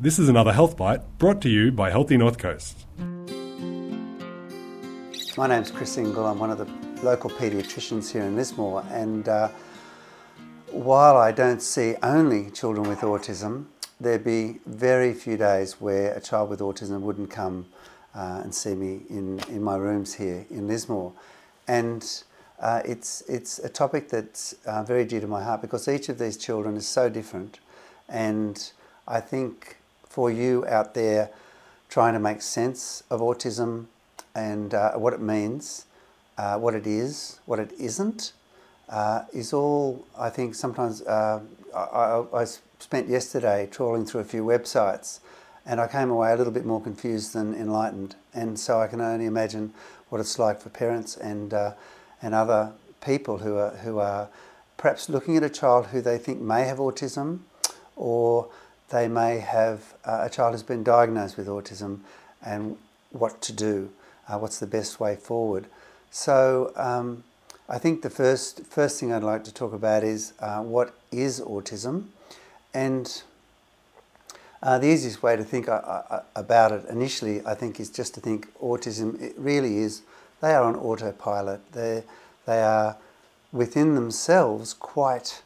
This is another Health Bite brought to you by Healthy North Coast. My name's Chris Ingall. I'm one of the local paediatricians here in Lismore, and uh, while I don't see only children with autism, there'd be very few days where a child with autism wouldn't come uh, and see me in, in my rooms here in Lismore. And uh, it's, it's a topic that's uh, very dear to my heart because each of these children is so different. And I think for you out there trying to make sense of autism and uh, what it means, uh, what it is, what it isn't, uh, is all, I think, sometimes uh, I, I, spent yesterday trawling through a few websites and I came away a little bit more confused than enlightened. And so I can only imagine what it's like for parents and, uh, and other people who are, who are perhaps looking at a child who they think may have autism or they may have uh, a child who's been diagnosed with autism and what to do, uh, what's the best way forward. So um, I think the first, first thing I'd like to talk about is uh, what is autism and uh, the easiest way to think uh, uh, about it initially, I think, is just to think autism, it really is, they are on autopilot. They, they are within themselves quite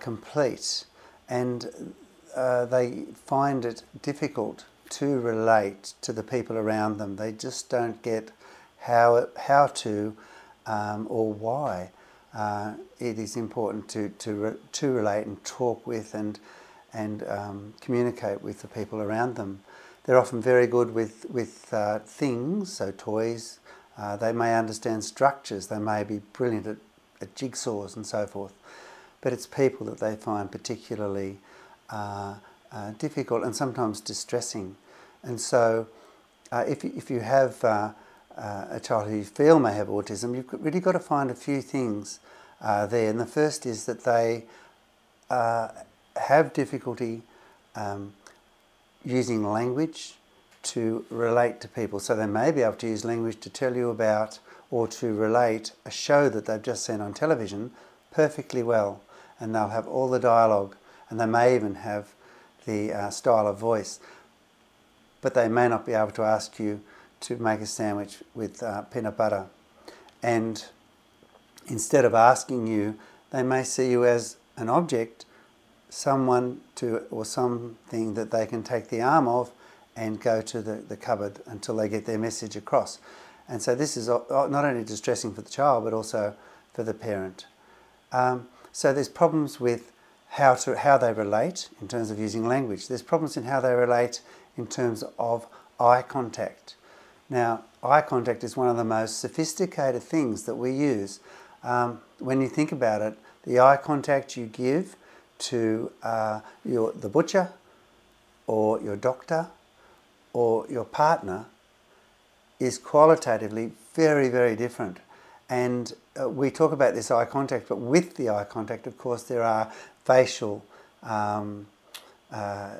complete and uh, they find it difficult to relate to the people around them. They just don't get how, how to um, or why it is important to, to, re- to relate and talk with and and um, communicate with the people around them. They're often very good with, with uh, things, so toys. Uh, they may understand structures, they may be brilliant at, at, jigsaws and so forth. But it's people that they find particularly uh, uh difficult and sometimes distressing. And so, uh, if, if you have uh, a child who you feel may have autism, you've really got to find a few things there. And the first is that they have difficulty um, using language to relate to people. So they may be able to use language to tell you about or to relate a show that they've just seen on television perfectly well. And they'll have all the dialogue and they may even have the uh, style of voice. But they may not be able to ask you to make a sandwich with uh, peanut butter. And instead of asking you, they may see you as an object someone to or something that they can take the arm of and go to the, the cupboard until they get their message across. And so this is not only distressing for the child but also for the parent. Um, so there's problems with how to how they relate in terms of using language. There's problems in how they relate in terms of eye contact. Now, eye contact is one of the most sophisticated things that we use. Um, when you think about it, the eye contact you give to uh, your, the butcher or your doctor or your partner is qualitatively very, very different. And uh, we talk about this eye contact, but with the eye contact, of course, there are facial um, uh,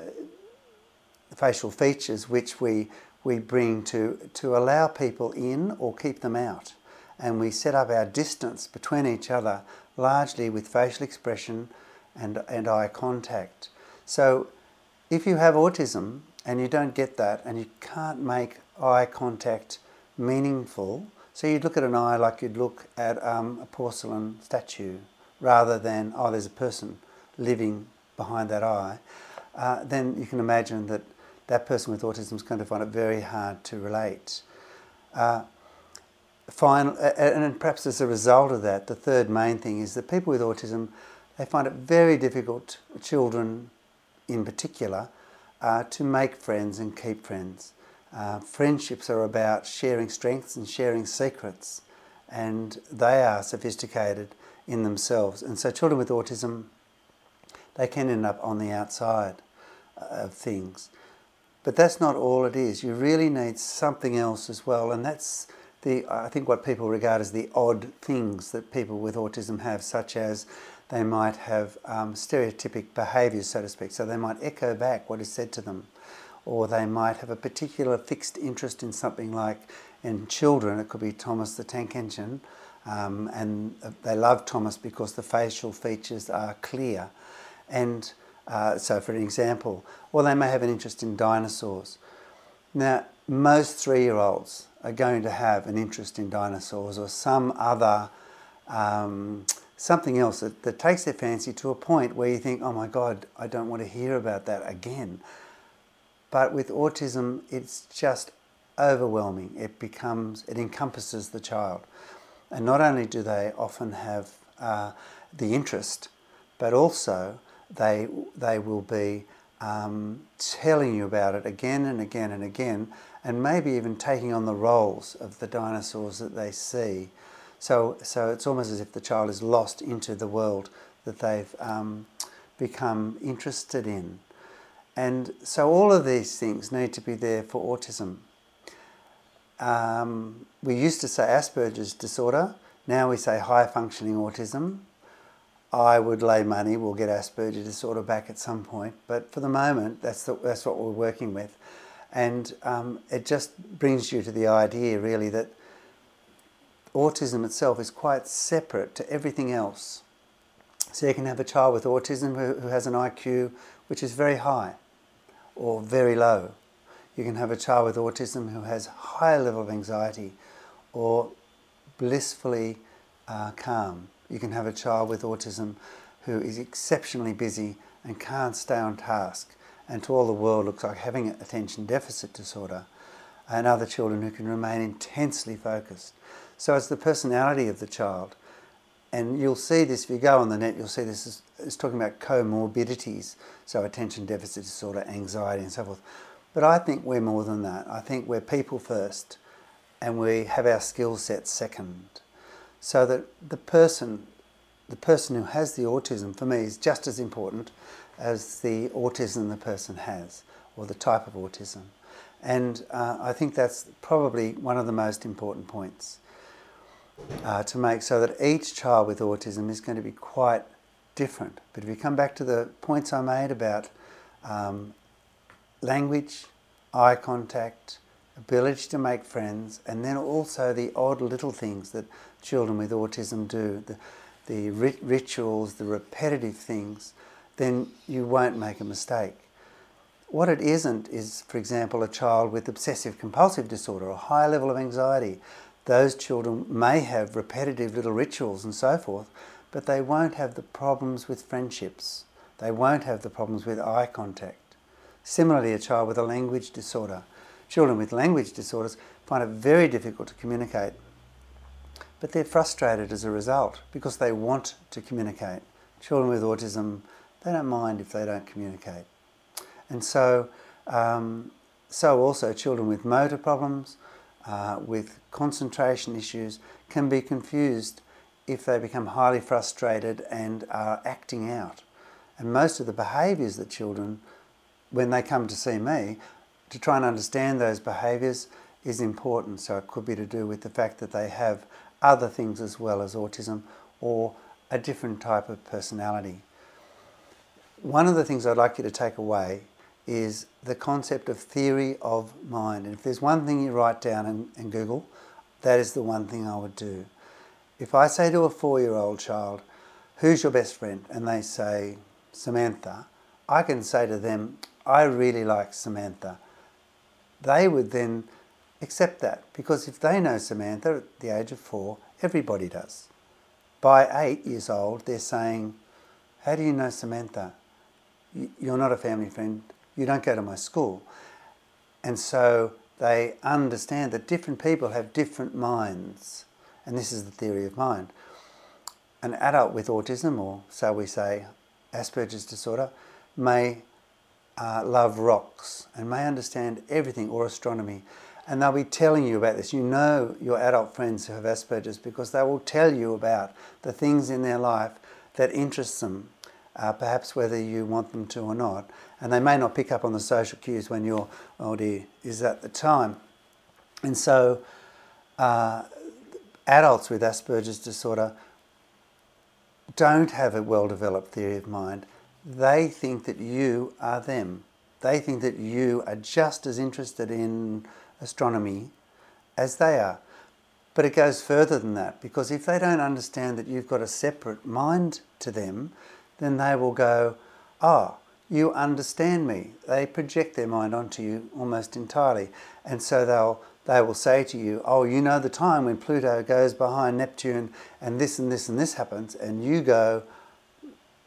facial features which we we bring to to allow people in or keep them out, and we set up our distance between each other largely with facial expression, and, and eye contact. So if you have autism and you don't get that and you can't make eye contact meaningful, so you'd look at an eye like you'd look at um, a porcelain statue rather than, oh, there's a person living behind that eye, uh, then you can imagine that that person with autism is going to find it very hard to relate. Uh, final, and perhaps as a result of that, the third main thing is that people with autism they find it very difficult, children in particular, uh, to make friends and keep friends. Uh, friendships are about sharing strengths and sharing secrets, and they are sophisticated in themselves. And so, children with autism, they can end up on the outside uh, of things. But that's not all it is. You really need something else as well, and that's the I think what people regard as the odd things that people with autism have, such as they might have um, stereotypic behaviours, so to speak. So they might echo back what is said to them, or they might have a particular fixed interest in something like in children, it could be Thomas the Tank Engine, um, and they love Thomas because the facial features are clear. And Uh, so, for an example, or they may have an interest in dinosaurs. Now, most three year olds are going to have an interest in dinosaurs or some other, um, something else that, that takes their fancy to a point where you think, oh my God, I don't want to hear about that again. But with autism, it's just overwhelming. It becomes, it encompasses the child. And not only do they often have uh, the interest, but also they, they will be um, telling you about it again and again and again, and maybe even taking on the roles of the dinosaurs that they see. So, so it's almost as if the child is lost into the world that they've um, become interested in. And so all of these things need to be there for autism. Um, we used to say Asperger's disorder, now we say high functioning autism. I would lay money we'll get Asperger's disorder back at some point, but for the moment, that's, the, that's what we're working with. And um, it just brings you to the idea, really, that autism itself is quite separate to everything else. So you can have a child with autism who, who has an IQ which is very high or very low. You can have a child with autism who has high level of anxiety or blissfully uh, calm. You can have a child with autism who is exceptionally busy and can't stay on task and to all the world looks like having attention deficit disorder and other children who can remain intensely focused. So it's the personality of the child. And you'll see this, if you go on the net, you'll see this is it's talking about comorbidities, so attention deficit disorder, anxiety, and so forth. But I think we're more than that. I think we're people first and we have our skill set second. So that the person, the person who has the autism for me is just as important as the autism the person has or the type of autism. And uh, I think that's probably one of the most important points uh, to make so that each child with autism is going to be quite different. But if you come back to the points I made about um, language, eye contact, ability to make friends, and then also the odd little things that children with autism do, the, the rit- rituals, the repetitive things, then you won't make a mistake. What it isn't is, for example, a child with obsessive compulsive disorder or high level of anxiety. Those children may have repetitive little rituals and so forth, but they won't have the problems with friendships. They won't have the problems with eye contact. Similarly, a child with a language disorder. Children with language disorders find it very difficult to communicate, but they're frustrated as a result because they want to communicate. Children with autism, they don't mind if they don't communicate. And so, um, so also children with motor problems, uh, with concentration issues, can be confused if they become highly frustrated and are acting out. And most of the behaviours that children, when they come to see me, to try and understand those behaviours is important. So it could be to do with the fact that they have other things as well as autism or a different type of personality. One of the things I'd like you to take away is the concept of theory of mind. And if there's one thing you write down in Google, that is the one thing I would do. If I say to a four year old child, Who's your best friend? and they say, Samantha, I can say to them, I really like Samantha. They would then accept that because if they know Samantha at the age of four, everybody does. By eight years old, they're saying, How do you know Samantha? You're not a family friend. You don't go to my school. And so they understand that different people have different minds and this is the theory of mind. An adult with autism, or so we say Asperger's disorder, may uh, love rocks and may understand everything or astronomy. And they'll be telling you about this. You know your adult friends who have Asperger's because they will tell you about the things in their life that interest them, uh, perhaps whether you want them to or not. And they may not pick up on the social cues when your dear is at the time. And so uh, adults with Asperger's disorder don't have a well developed theory of mind. They think that you are them. They think that you are just as interested in astronomy as they are. But it goes further than that because if they don't understand that you've got a separate mind to them, then they will go, Oh, you understand me. They project their mind onto you almost entirely. And so they'll they will say to you, Oh, you know the time when Pluto goes behind Neptune and this and this and this happens, and you go,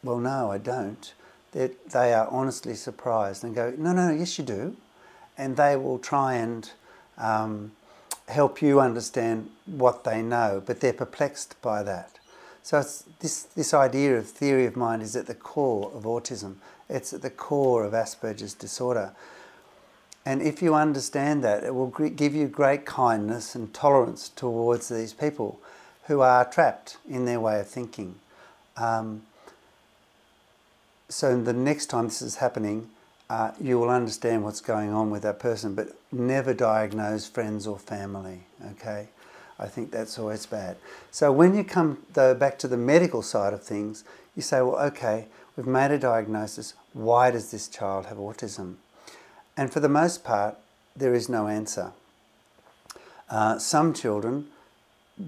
Well, no, I don't. They're, they are honestly surprised and go, No, no, yes, you do. And they will try and um, help you understand what they know, but they're perplexed by that. So this, this idea of theory of mind is at the core of autism. It's at the core of Asperger's disorder. And if you understand that, it will give you great kindness and tolerance towards these people who are trapped in their way of thinking. Um, so the next time this is happening, uh, you will understand what's going on with that person, but never diagnose friends or family, okay? I think that's always bad. So when you come though back to the medical side of things, you say, well, okay, we've made a diagnosis. Why does this child have autism? And for the most part, there is no answer. Uh, some children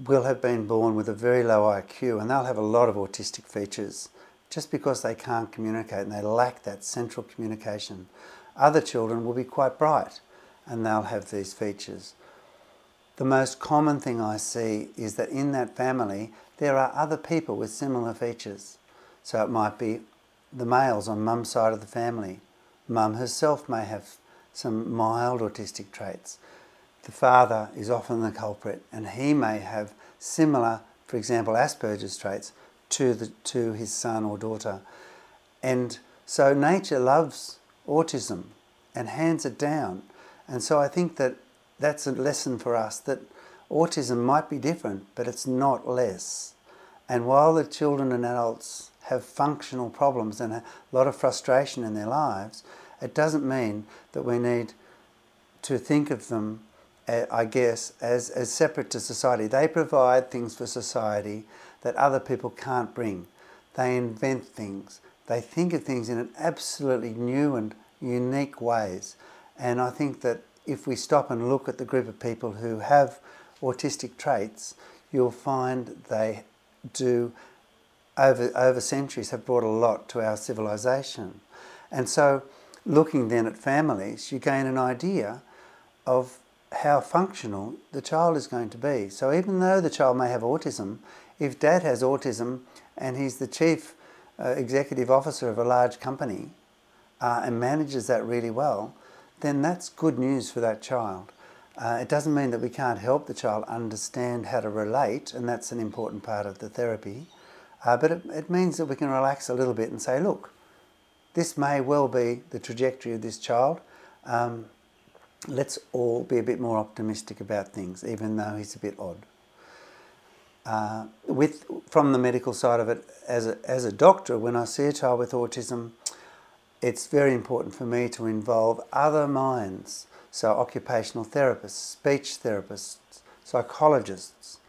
will have been born with a very low IQ and they'll have a lot of autistic features just because they can't communicate and they lack that central communication. Other children will be quite bright and they'll have these features. The most common thing I see is that in that family there are other people with similar features. So it might be the males on mum's side of the family. Mum herself may have some mild autistic traits. The father is often the culprit, and he may have similar, for example, Asperger's traits to, the, to his son or daughter. And so nature loves autism and hands it down. And so I think that that's a lesson for us that autism might be different, but it's not less. And while the children and adults have functional problems and a lot of frustration in their lives, it doesn't mean that we need to think of them, uh, I guess, as, as separate to society. They provide things for society that other people can't bring. They invent things. They think of things in absolutely new and unique ways. And I think that if we stop and look at the group of people who have autistic traits, you'll find they do, over, over centuries, have brought a lot to our civilization. And so looking then at families, you gain an idea of how functional the child is going to be. So even though the child may have autism, if dad has autism and he's the chief uh, executive officer of a large company uh, and manages that really well, then that's good news for that child. Uh, it doesn't mean that we can't help the child understand how to relate, and that's an important part of the therapy. Uh, but it, it means that we can relax a little bit and say, look, this may well be the trajectory of this child. Um, let's all be a bit more optimistic about things, even though he's a bit odd. Uh, with from the medical side of it, as a, as a doctor, when I see a child with autism, it's very important for me to involve other minds, so occupational therapists, speech therapists, psychologists,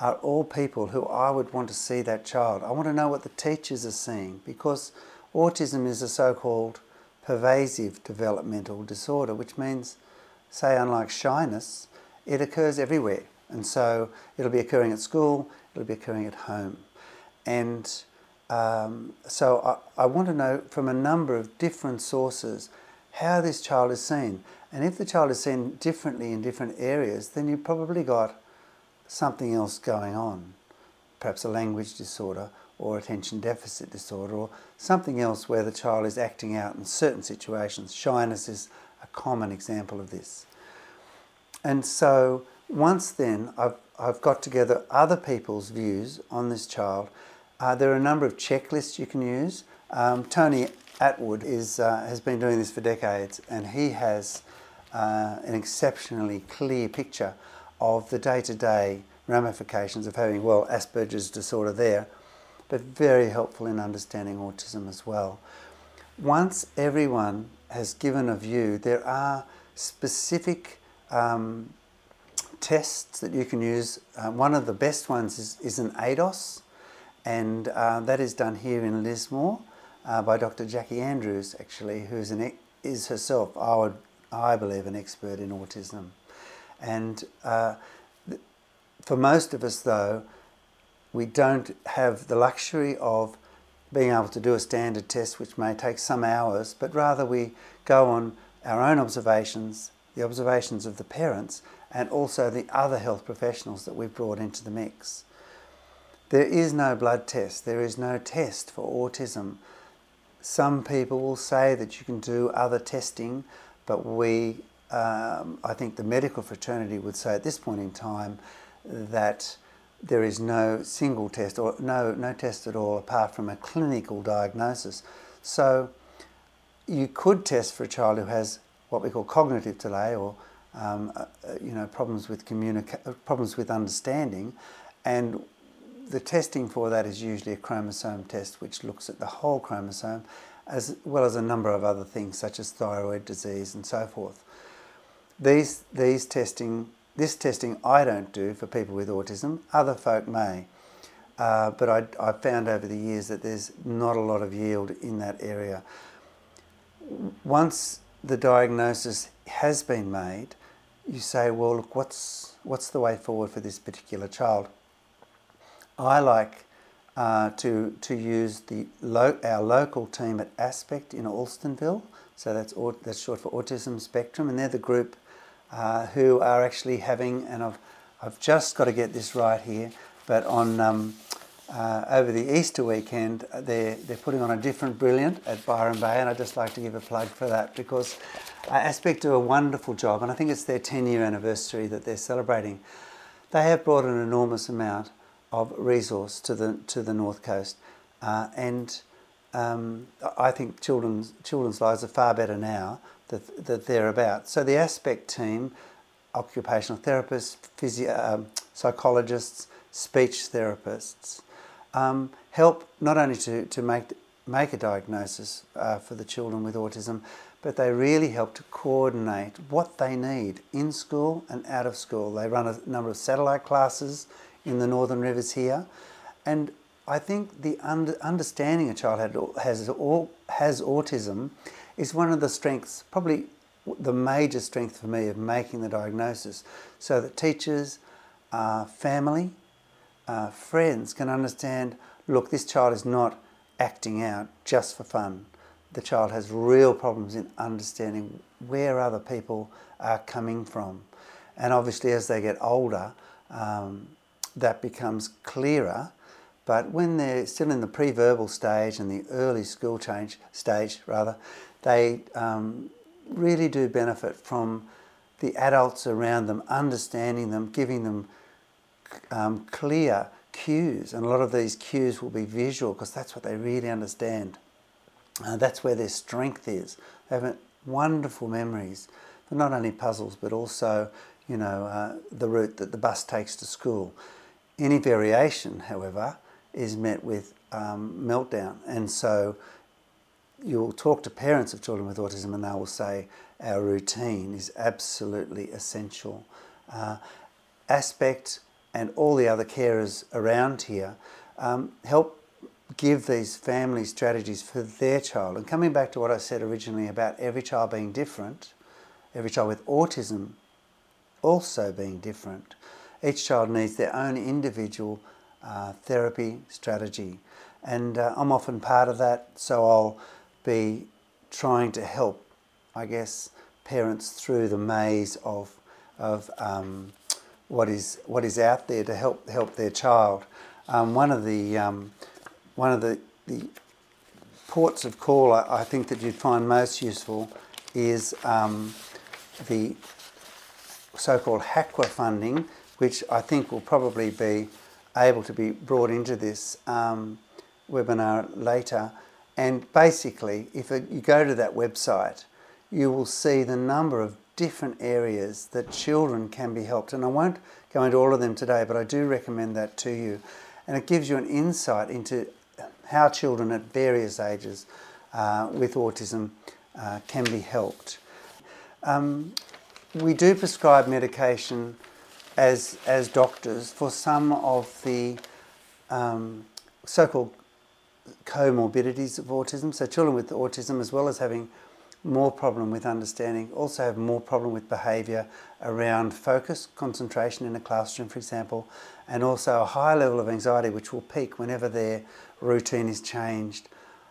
are all people who I would want to see that child. I want to know what the teachers are seeing because Autism is a so-called pervasive developmental disorder, which means, say, unlike shyness, it occurs everywhere. And so it'll be occurring at school, it'll be occurring at home. And um, so I, I want to know from a number of different sources how this child is seen. And if the child is seen differently in different areas, then you've probably got something else going on, perhaps a language disorder or attention deficit disorder or something else where the child is acting out in certain situations. Shyness is a common example of this. And so once then I've, I've got together other people's views on this child, uh, there are a number of checklists you can use. Um, Tony Attwood is, uh, has been doing this for decades and he has uh, an exceptionally clear picture of the day-to-day ramifications of having, well, Asperger's disorder there, but very helpful in understanding autism as well. Once everyone has given a view, there are specific um, tests that you can use. Uh, one of the best ones is, is an ADOS, and uh, that is done here in Lismore uh, by Dr. Jackie Andrews, actually, who is, an, is herself, I, would, I believe, an expert in autism. And uh, for most of us, though, we don't have the luxury of being able to do a standard test, which may take some hours, but rather we go on our own observations, the observations of the parents, and also the other health professionals that we've brought into the mix. There is no blood test, there is no test for autism. Some people will say that you can do other testing, but we, um, I think the medical fraternity would say at this point in time that there is no single test or no, no test at all apart from a clinical diagnosis. So you could test for a child who has what we call cognitive delay or um, uh, you know problems with communica- problems with understanding, and the testing for that is usually a chromosome test, which looks at the whole chromosome, as well as a number of other things such as thyroid disease and so forth. These these testing this testing I don't do for people with autism. Other folk may. Uh, but I, I've found over the years that there's not a lot of yield in that area. Once the diagnosis has been made, you say, well, look, what's, what's the way forward for this particular child? I like uh, to, to use the lo- our local team at Aspect in Alstonville, so that's, that's short for Autism Spectrum, and they're the group uh, who are actually having, and I've, I've just got to get this right here, but on um, uh, over the Easter weekend, uh, they're, they're putting on a different brilliant at Byron Bay, and I'd just like to give a plug for that because uh, Aspect do a wonderful job, and I think it's their 10 year anniversary that they're celebrating. They have brought an enormous amount of resource to the, to the North Coast, uh, and um, I think children's, children's lives are far better now that, that they're about. So the Aspect team, occupational therapists, physio, um, psychologists, speech therapists, um, help not only to, to make, make a diagnosis uh, for the children with autism, but they really help to coordinate what they need in school and out of school. They run a number of satellite classes in the Northern Rivers here, and I think the under, understanding a child has, has autism is one of the strengths, probably the major strength for me of making the diagnosis, so that teachers, uh, family, uh, friends can understand look, this child is not acting out just for fun. The child has real problems in understanding where other people are coming from. And obviously, as they get older, um, that becomes clearer. But when they're still in the pre-verbal stage and the early school change stage, rather, they um, really do benefit from the adults around them understanding them, giving them um, clear cues. And a lot of these cues will be visual because that's what they really understand. Uh, that's where their strength is. They have wonderful memories for not only puzzles but also, you know, uh, the route that the bus takes to school. Any variation, however, is met with um, meltdown, and so you'll talk to parents of children with autism and they will say our routine is absolutely essential. Uh, aspect and all the other carers around here um, help give these family strategies for their child. And coming back to what I said originally about every child being different, every child with autism also being different, each child needs their own individual uh, therapy strategy. And uh, I'm often part of that, so I'll be trying to help, I guess, parents through the maze of, of um, what, is, what is out there to help, help their child. Um, one of the, um, one of the, the ports of call I, I, think that you'd find most useful is um, the so-called HAQA funding, which I think will probably be able to be brought into this um, webinar later. And basically, if you go to that website, you will see the number of different areas that children can be helped. And I won't go into all of them today, but I do recommend that to you. And it gives you an insight into how children at various ages uh, with autism uh, can be helped. Um, we do prescribe medication as, as doctors for some of the um, so called comorbidities of autism. So, children with autism, as well as having more problem with understanding, also have more problem with behaviour around focus, concentration in a classroom, for example, and also a high level of anxiety which will peak whenever their routine is changed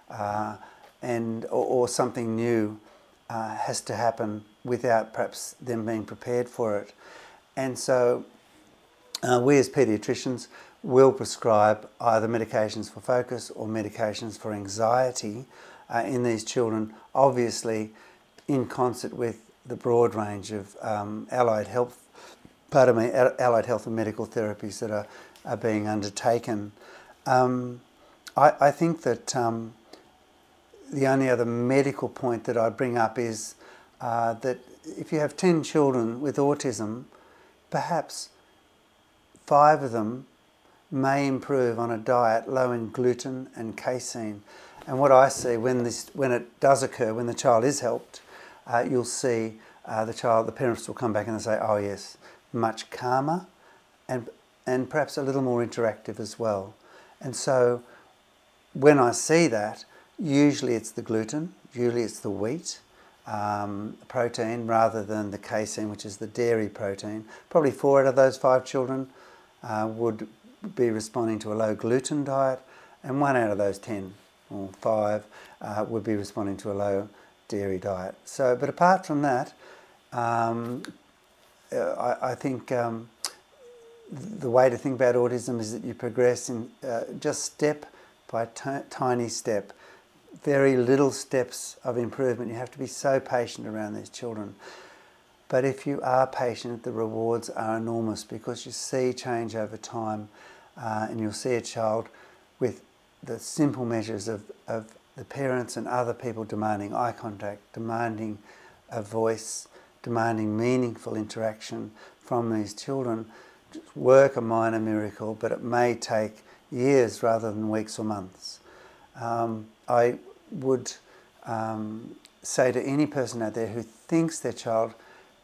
uh, and or, or, something new uh, has to happen without perhaps them being prepared for it. And so uh, we as paediatricians will prescribe either medications for focus or medications for anxiety uh, in these children, obviously in concert with the broad range of um, allied health, pardon me, allied health and medical therapies that are, are being undertaken. Um, I, I, think that um, the only other medical point that I bring up is uh, that if you have 10 children with autism, perhaps five of them may improve on a diet low in gluten and casein. And what I see when this, when it does occur, when the child is helped, uh, you'll see uh, the child, the parents will come back and say, "Oh yes, much calmer, and and perhaps a little more interactive as well." And so, when I see that, usually it's the gluten, usually it's the wheat um, protein rather than the casein, which is the dairy protein. Probably four out of those five children uh, would be responding to a low gluten diet, and one out of those ten or five uh, would be responding to a low dairy diet. So, but apart from that, um, uh, I, I, think um, the way to think about autism is that you progress in uh, just step by tiny step, very little steps of improvement. You have to be so patient around these children. But if you are patient, the rewards are enormous because you see change over time uh, and you'll see a child with the simple measures of, of the parents and other people demanding eye contact, demanding a voice, demanding meaningful interaction from these children work a minor miracle, but it may take years rather than weeks or months. Um, I would um, say to any person out there who thinks their child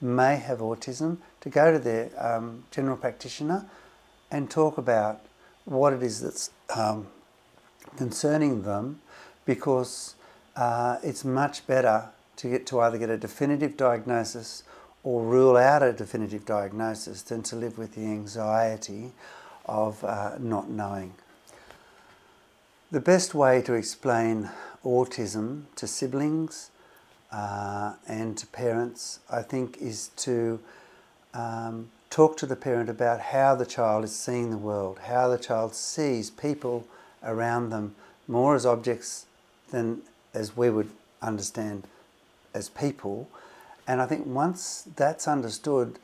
may have autism to go to their um, general practitioner and talk about what it is that's um, concerning them because uh, it's much better to get to either get a definitive diagnosis or rule out a definitive diagnosis than to live with the anxiety of uh, not knowing. The best way to explain autism to siblings uh, and to parents, I think, is to um, talk to the parent about how the child is seeing the world, how the child sees people around them more as objects than as we would understand as people. And I think once that's understood,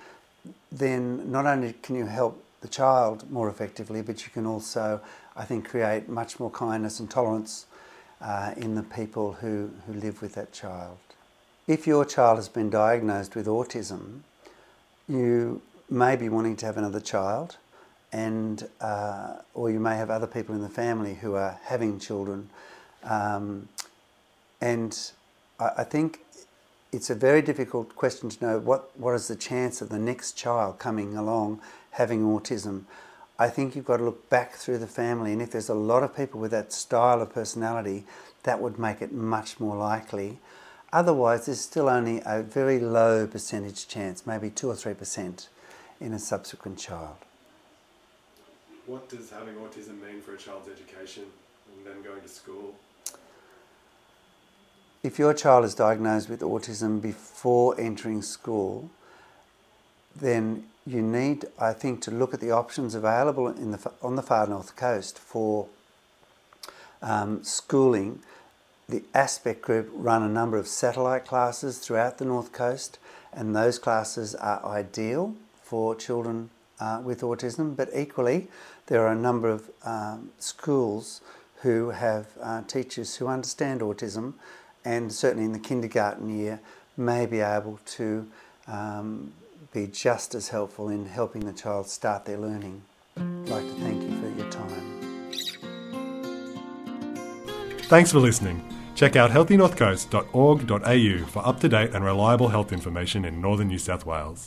then not only can you help the child more effectively, but you can also, I think, create much more kindness and tolerance uh, in the people who, who live with that child. If your child has been diagnosed with autism, you may be wanting to have another child, and uh, or you may have other people in the family who are having children, um, and I, I, think it's a very difficult question to know what what is the chance of the next child coming along having autism. I think you've got to look back through the family, and if there's a lot of people with that style of personality, that would make it much more likely. Otherwise, there's still only a very low percentage chance, maybe two or three percent, in a subsequent child. What does having autism mean for a child's education and then going to school? If your child is diagnosed with autism before entering school, then you need, I think, to look at the options available in the, on the far north coast for um, schooling. The Aspect Group run a number of satellite classes throughout the north coast, and those classes are ideal for children uh, with autism, but equally, there are a number of um, schools who have uh, teachers who understand autism and certainly in the kindergarten year may be able to um, be just as helpful in helping the child start their learning. I'd like to thank you for your time. Thanks for listening. Check out healthynorthcoast.org.au for up to date and reliable health information in northern New South Wales.